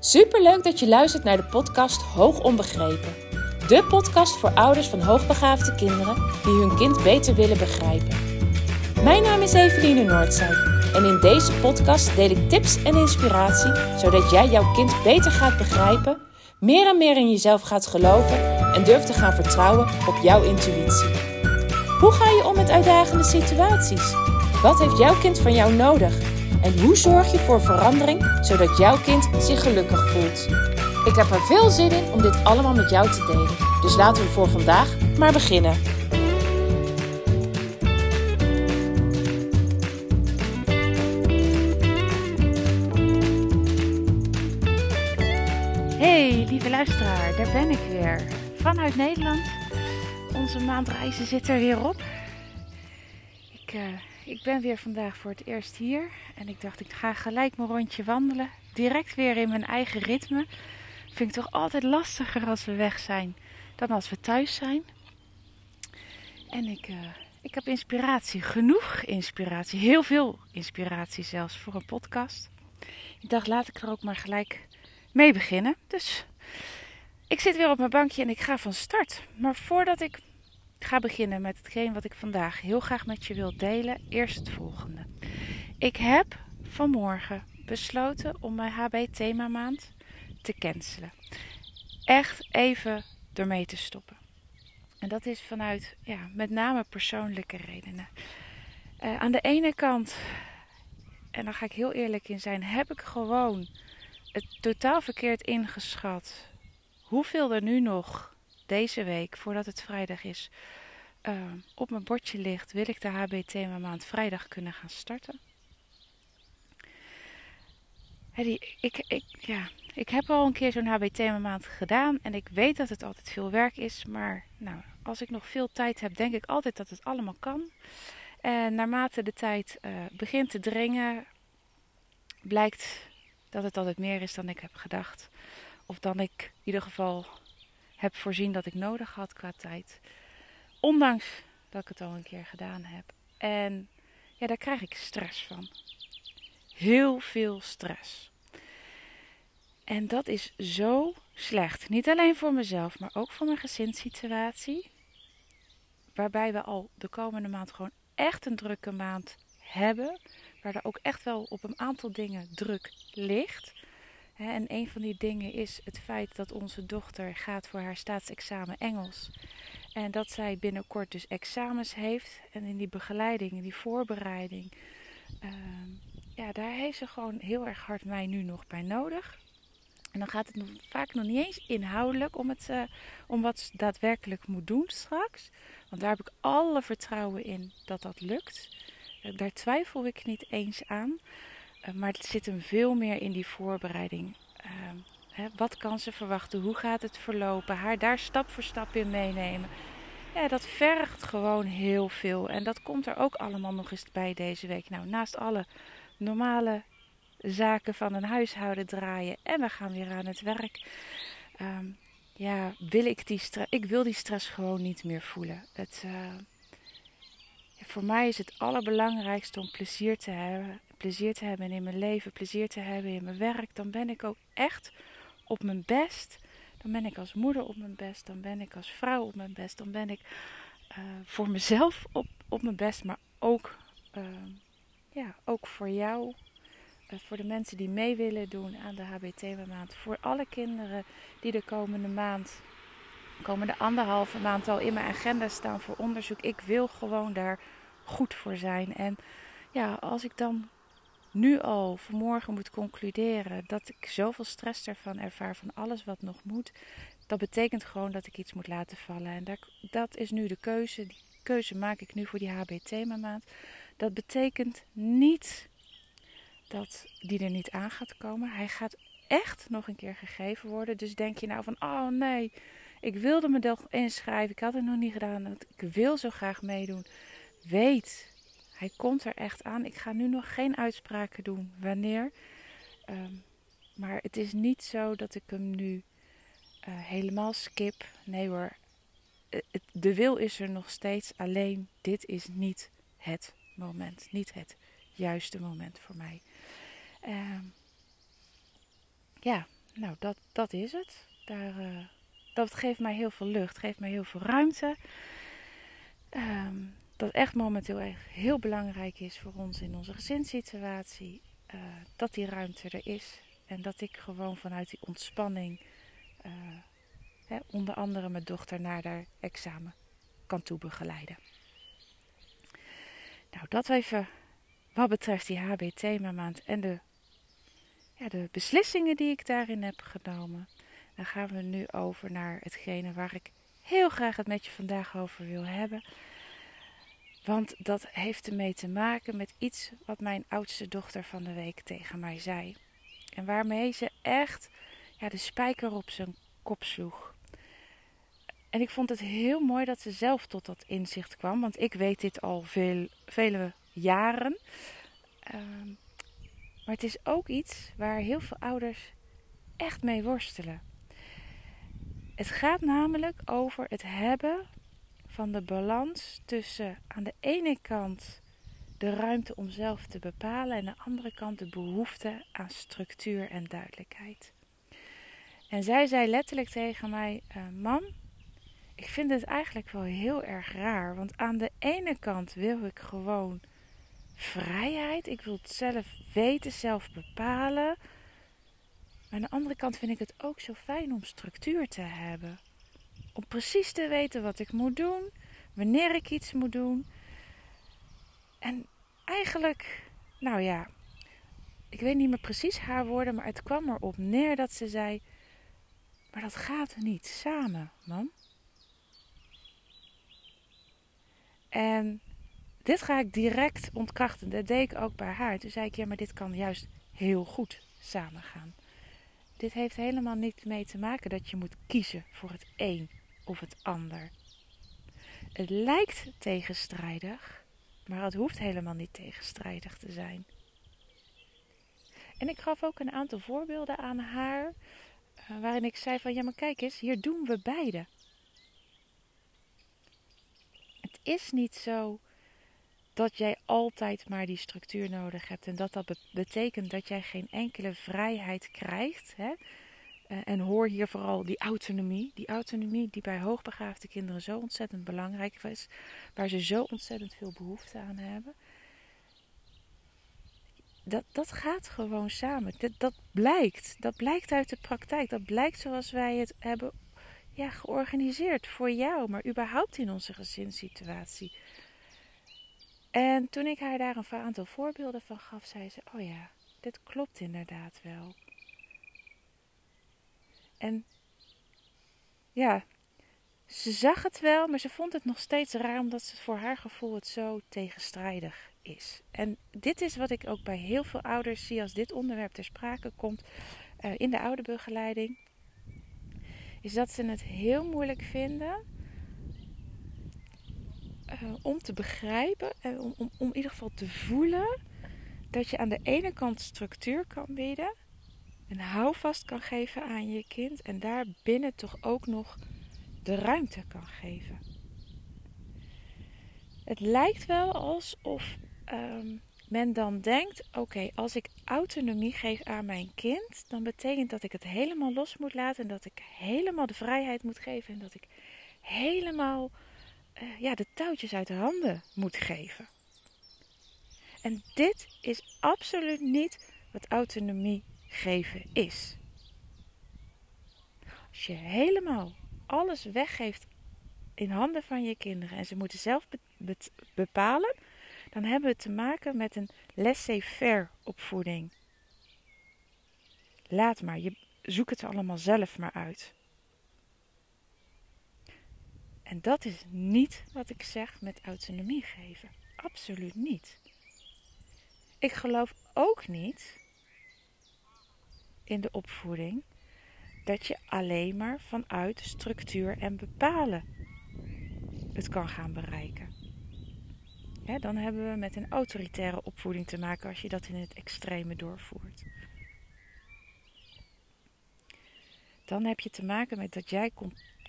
Superleuk dat je luistert naar de podcast Hoog Onbegrepen. De podcast voor ouders van hoogbegaafde kinderen die hun kind beter willen begrijpen. Mijn naam is Eveline Noordzij en in deze podcast deel ik tips en inspiratie zodat jij jouw kind beter gaat begrijpen, meer en meer in jezelf gaat geloven en durft te gaan vertrouwen op jouw intuïtie. Hoe ga je om met uitdagende situaties? Wat heeft jouw kind van jou nodig? En hoe zorg je voor verandering zodat jouw kind zich gelukkig voelt? Ik heb er veel zin in om dit allemaal met jou te delen. Dus laten we voor vandaag maar beginnen. Hey, lieve luisteraar, daar ben ik weer. Vanuit Nederland. Onze maand reizen zit er weer op. Ik, uh, ik ben weer vandaag voor het eerst hier. En ik dacht, ik ga gelijk mijn rondje wandelen. Direct weer in mijn eigen ritme. Vind ik toch altijd lastiger als we weg zijn dan als we thuis zijn. En ik, uh, ik heb inspiratie, genoeg inspiratie, heel veel inspiratie zelfs voor een podcast. Ik dacht, laat ik er ook maar gelijk mee beginnen. Dus ik zit weer op mijn bankje en ik ga van start. Maar voordat ik ga beginnen met hetgeen wat ik vandaag heel graag met je wil delen, eerst het volgende. Ik heb vanmorgen besloten om mijn HB themamaand te cancelen. Echt even ermee te stoppen. En dat is vanuit ja, met name persoonlijke redenen. Uh, aan de ene kant, en daar ga ik heel eerlijk in zijn, heb ik gewoon het totaal verkeerd ingeschat. Hoeveel er nu nog deze week, voordat het vrijdag is, uh, op mijn bordje ligt, wil ik de HB Thema Maand vrijdag kunnen gaan starten. Ik, ik, ja, ik heb al een keer zo'n HB Thema Maand gedaan en ik weet dat het altijd veel werk is, maar nou, als ik nog veel tijd heb, denk ik altijd dat het allemaal kan. En naarmate de tijd uh, begint te dringen, blijkt dat het altijd meer is dan ik heb gedacht. Of dan ik in ieder geval heb voorzien dat ik nodig had qua tijd. Ondanks dat ik het al een keer gedaan heb. En ja, daar krijg ik stress van. Heel veel stress. En dat is zo slecht. Niet alleen voor mezelf, maar ook voor mijn gezinssituatie. Waarbij we al de komende maand gewoon echt een drukke maand hebben. Waar er ook echt wel op een aantal dingen druk ligt. En een van die dingen is het feit dat onze dochter gaat voor haar staatsexamen Engels. En dat zij binnenkort dus examens heeft. En in die begeleiding, in die voorbereiding. Uh, ja, daar heeft ze gewoon heel erg hard mij nu nog bij nodig. En dan gaat het nog, vaak nog niet eens inhoudelijk om, het, uh, om wat ze daadwerkelijk moet doen straks. Want daar heb ik alle vertrouwen in dat dat lukt. Uh, daar twijfel ik niet eens aan. Uh, maar het zit hem veel meer in die voorbereiding. Ehm, hè, wat kan ze verwachten? Hoe gaat het verlopen? Haar daar stap voor stap in meenemen. Ja, dat vergt gewoon heel veel. En dat komt er ook allemaal nog eens bij deze week. Nou, naast alle normale zaken van een huishouden draaien en we gaan weer aan het werk. Um, ja, wil ik die stress? Ik wil die stress gewoon niet meer voelen. Het, uh, voor mij is het allerbelangrijkste om plezier te hebben. Plezier te hebben in mijn leven, plezier te hebben in mijn werk. Dan ben ik ook echt op mijn best. Dan ben ik als moeder op mijn best. Dan ben ik als vrouw op mijn best. Dan ben ik uh, voor mezelf op, op mijn best. Maar ook, uh, ja, ook voor jou. Uh, voor de mensen die mee willen doen aan de HBT maand. Voor alle kinderen die de komende maand, komende anderhalve maand al in mijn agenda staan voor onderzoek. Ik wil gewoon daar goed voor zijn. En ja, als ik dan nu al vanmorgen moet concluderen dat ik zoveel stress ervan ervaar van alles wat nog moet, dat betekent gewoon dat ik iets moet laten vallen. En dat, dat is nu de keuze. Die keuze maak ik nu voor die HB-thema-maand. Dat betekent niet dat die er niet aan gaat komen. Hij gaat echt nog een keer gegeven worden. Dus denk je nou van, oh nee, ik wilde me nog inschrijven. Ik had het nog niet gedaan. Ik wil zo graag meedoen. Weet, hij komt er echt aan. Ik ga nu nog geen uitspraken doen wanneer. Um, maar het is niet zo dat ik hem nu uh, helemaal skip. Nee hoor, het, de wil is er nog steeds. Alleen dit is niet het moment. Niet het juiste moment voor mij. Uh, ja, nou, dat, dat is het. Daar, uh, dat geeft mij heel veel lucht, geeft mij heel veel ruimte. Um, dat echt momenteel echt heel belangrijk is voor ons in onze gezinssituatie. Uh, dat die ruimte er is. En dat ik gewoon vanuit die ontspanning, uh, hè, onder andere mijn dochter naar haar examen kan toebegeleiden. Nou, dat even wat betreft die HB-themamaand en de, de beslissingen die ik daarin heb genomen. Dan gaan we nu over naar hetgene waar ik heel graag het met je vandaag over wil hebben. Want dat heeft ermee te maken met iets wat mijn oudste dochter van de week tegen mij zei. En waarmee ze echt ja, de spijker op zijn kop sloeg. En ik vond het heel mooi dat ze zelf tot dat inzicht kwam. Want ik weet dit al veel, vele jaren. Um, maar het is ook iets waar heel veel ouders echt mee worstelen. Het gaat namelijk over het hebben van de balans tussen aan de ene kant de ruimte om zelf te bepalen en aan de andere kant de behoefte aan structuur en duidelijkheid. En zij zei letterlijk tegen mij: uh, Mam, ik vind het eigenlijk wel heel erg raar. Want aan de ene kant wil ik gewoon vrijheid. Ik wil het zelf weten, zelf bepalen. Maar aan de andere kant vind ik het ook zo fijn om structuur te hebben. Om precies te weten wat ik moet doen, wanneer ik iets moet doen. En eigenlijk, nou ja, ik weet niet meer precies haar woorden, maar het kwam erop neer dat ze zei: Maar dat gaat niet samen, man. En dit ga ik direct ontkrachten. Dat deed ik ook bij haar. Toen zei ik: Ja, maar dit kan juist heel goed samengaan. Dit heeft helemaal niet mee te maken dat je moet kiezen voor het een of het ander. Het lijkt tegenstrijdig, maar het hoeft helemaal niet tegenstrijdig te zijn. En ik gaf ook een aantal voorbeelden aan haar, uh, waarin ik zei van ja, maar kijk eens, hier doen we beide. Het is niet zo dat jij altijd maar die structuur nodig hebt en dat dat betekent dat jij geen enkele vrijheid krijgt. Hè? Uh, en hoor hier vooral die autonomie. Die autonomie die bij hoogbegaafde kinderen zo ontzettend belangrijk is. Waar ze zo ontzettend veel behoefte aan hebben. Dat, dat gaat gewoon samen. Dat, dat blijkt. Dat blijkt uit de praktijk. Dat blijkt zoals wij het hebben ja, georganiseerd voor jou. Maar überhaupt in onze gezinssituatie. En toen ik haar daar een aantal voorbeelden van gaf, zei ze: Oh ja, dit klopt inderdaad wel. En ja, ze zag het wel, maar ze vond het nog steeds raar omdat ze voor haar gevoel het zo tegenstrijdig is. En dit is wat ik ook bij heel veel ouders zie als dit onderwerp ter sprake komt uh, in de ouderbegeleiding. Is dat ze het heel moeilijk vinden uh, om te begrijpen en om, om, om in ieder geval te voelen dat je aan de ene kant structuur kan bieden een houvast kan geven aan je kind en daarbinnen toch ook nog de ruimte kan geven. Het lijkt wel alsof um, men dan denkt: oké, als ik autonomie geef aan mijn kind, dan betekent dat ik het helemaal los moet laten en dat ik helemaal de vrijheid moet geven en dat ik helemaal uh, ja, de touwtjes uit de handen moet geven. En dit is absoluut niet wat autonomie geven is. Als je helemaal alles weggeeft in handen van je kinderen en ze moeten zelf bepalen, dan hebben we te maken met een laissez-faire opvoeding. Laat maar, je zoek het allemaal zelf maar uit. En dat is niet wat ik zeg met autonomie geven. Absoluut niet. Ik geloof ook niet in de opvoeding dat je alleen maar vanuit structuur en bepalen het kan gaan bereiken. dan hebben we met een autoritaire opvoeding te maken als je dat in het extreme doorvoert. Dan heb je te maken met dat jij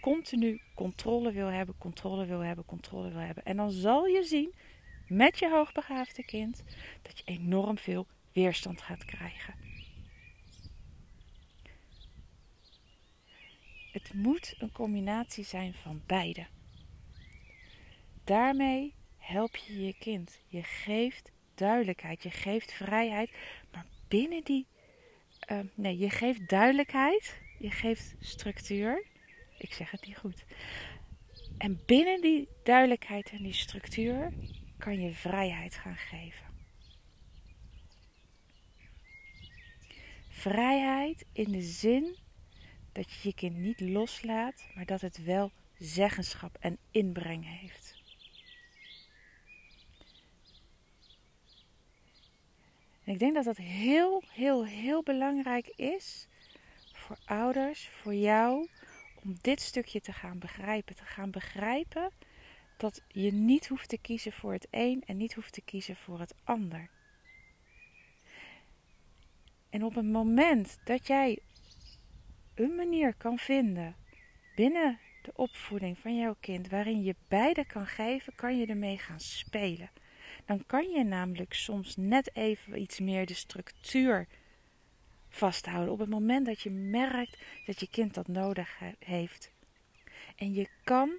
continu controle wil hebben, controle wil hebben, controle wil hebben. En dan zal je zien met je hoogbegaafde kind dat je enorm veel weerstand gaat krijgen. Het moet een combinatie zijn van beide. Daarmee help je je kind. Je geeft duidelijkheid, je geeft vrijheid, maar binnen die. Uh, nee, je geeft duidelijkheid, je geeft structuur. Ik zeg het niet goed. En binnen die duidelijkheid en die structuur kan je vrijheid gaan geven. Vrijheid in de zin dat je je kind niet loslaat, maar dat het wel zeggenschap en inbreng heeft. En ik denk dat dat heel, heel, heel belangrijk is voor ouders, voor jou, om dit stukje te gaan begrijpen. Te gaan begrijpen dat je niet hoeft te kiezen voor het een en niet hoeft te kiezen voor het ander. En op het moment dat jij een manier kan vinden binnen de opvoeding van jouw kind waarin je beide kan geven, kan je ermee gaan spelen. Dan kan je namelijk soms net even iets meer de structuur vasthouden op het moment dat je merkt dat je kind dat nodig heeft. En je kan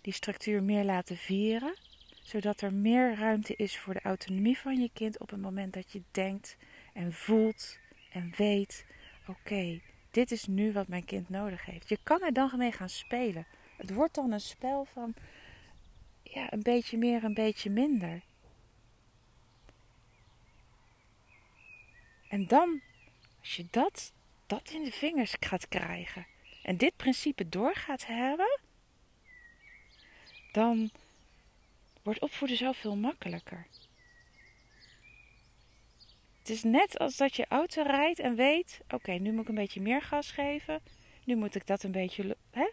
die structuur meer laten vieren, zodat er meer ruimte is voor de autonomie van je kind op het moment dat je denkt en voelt en weet: oké, dit is nu wat mijn kind nodig heeft. Je kan er dan mee gaan spelen. Het wordt dan een spel van ja, een beetje meer, een beetje minder. En dan, als je dat, dat in de vingers gaat krijgen en dit principe door gaat hebben, dan wordt opvoeden zoveel makkelijker. Het is net als dat je auto rijdt en weet: oké, nu moet ik een beetje meer gas geven. Nu moet ik dat een beetje, hè,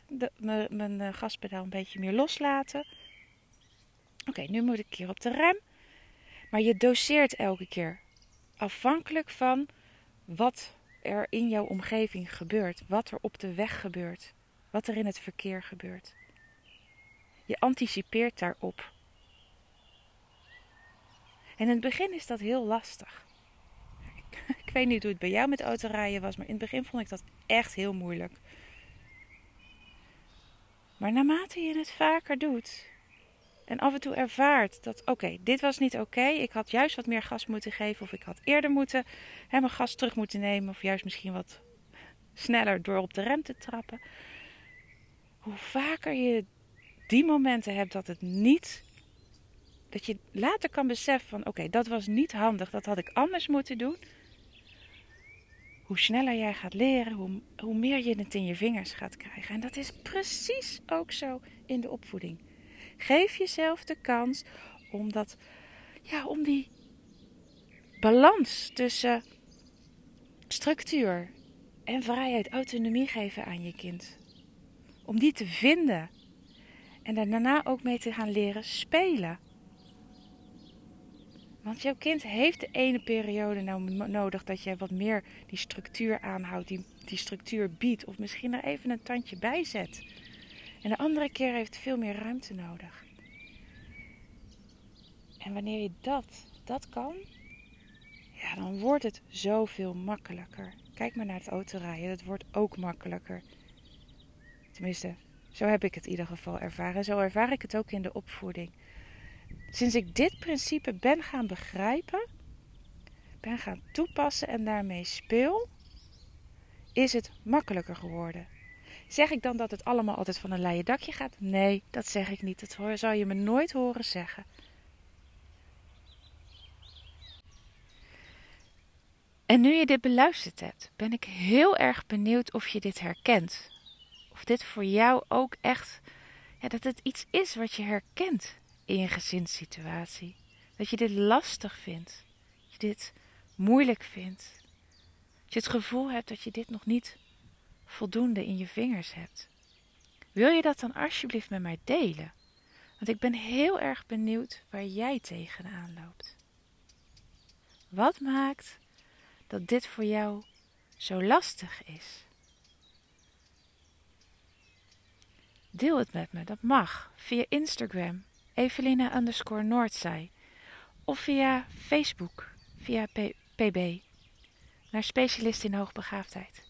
mijn eh, gaspedaal een beetje meer loslaten. Oké, nu moet ik keer op de rem. Maar je doseert elke keer. Afhankelijk van wat er in jouw omgeving gebeurt. Wat er op de weg gebeurt. Wat er in het verkeer gebeurt. Je anticipeert daarop. En in het begin is dat heel lastig. Ik weet niet hoe het bij jou met autorijden was, maar in het begin vond ik dat echt heel moeilijk. Maar naarmate je het vaker doet en af en toe ervaart dat oké, dit was niet oké, ik had juist wat meer gas moeten geven of ik had eerder moeten hè, mijn gas terug moeten nemen of juist misschien wat sneller door op de rem te trappen. Hoe vaker je die momenten hebt dat het niet dat je later kan beseffen van oké, dat was niet handig, dat had ik anders moeten doen hoe sneller jij gaat leren, hoe, hoe meer je het in je vingers gaat krijgen. En dat is precies ook zo in de opvoeding. Geef jezelf de kans om, dat, ja, om die balans tussen structuur en vrijheid, autonomie geven aan je kind. Om die te vinden. En daarna ook mee te gaan leren spelen. Want jouw kind heeft de ene periode nou nodig dat jij wat meer die structuur aanhoudt, die, die structuur biedt, of misschien er even een tandje bij zet. En de andere keer heeft veel meer ruimte nodig. En wanneer je dat, dat kan, ja, dan wordt het zoveel makkelijker. Kijk maar naar het autorijden, dat wordt ook makkelijker. Tenminste, zo heb ik het in ieder geval ervaren. Zo ervaar ik het ook in de opvoeding. Sinds ik dit principe ben gaan begrijpen, ben gaan toepassen en daarmee speel, is het makkelijker geworden. Zeg ik dan dat het allemaal altijd van een leien dakje gaat? Nee, dat zeg ik niet. Dat zou je me nooit horen zeggen. En nu je dit beluisterd hebt, ben ik heel erg benieuwd of je dit herkent. Of dit voor jou ook echt, ja, dat het iets is wat je herkent in je gezinssituatie. Dat je dit lastig vindt. Dat je dit moeilijk vindt. Dat je het gevoel hebt dat je dit nog niet voldoende in je vingers hebt. Wil je dat dan alsjeblieft met mij delen? Want ik ben heel erg benieuwd waar jij tegenaan loopt. Wat maakt dat dit voor jou zo lastig is? Deel het met me, dat mag, via Instagram Evelina underscore. Of via Facebook, via pb, naar specialist in hoogbegaafdheid.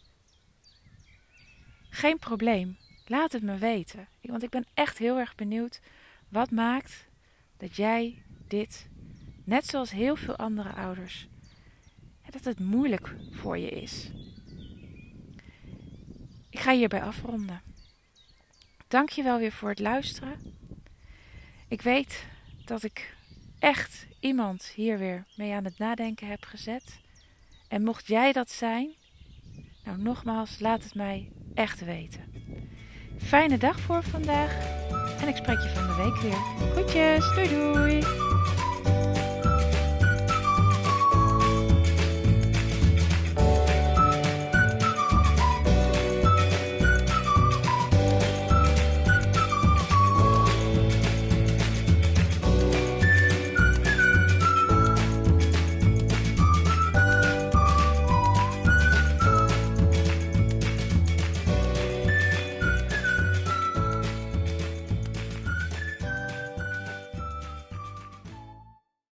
Geen probleem. Laat het me weten. Want ik ben echt heel erg benieuwd wat maakt dat jij dit, net zoals heel veel andere ouders, dat het moeilijk voor je is. Ik ga hierbij afronden. Dank je wel weer voor het luisteren. Ik weet dat ik echt iemand hier weer mee aan het nadenken heb gezet. En mocht jij dat zijn, nou nogmaals, laat het mij echt weten. Fijne dag voor vandaag en ik spreek je van de week weer. Groetjes, doei doei!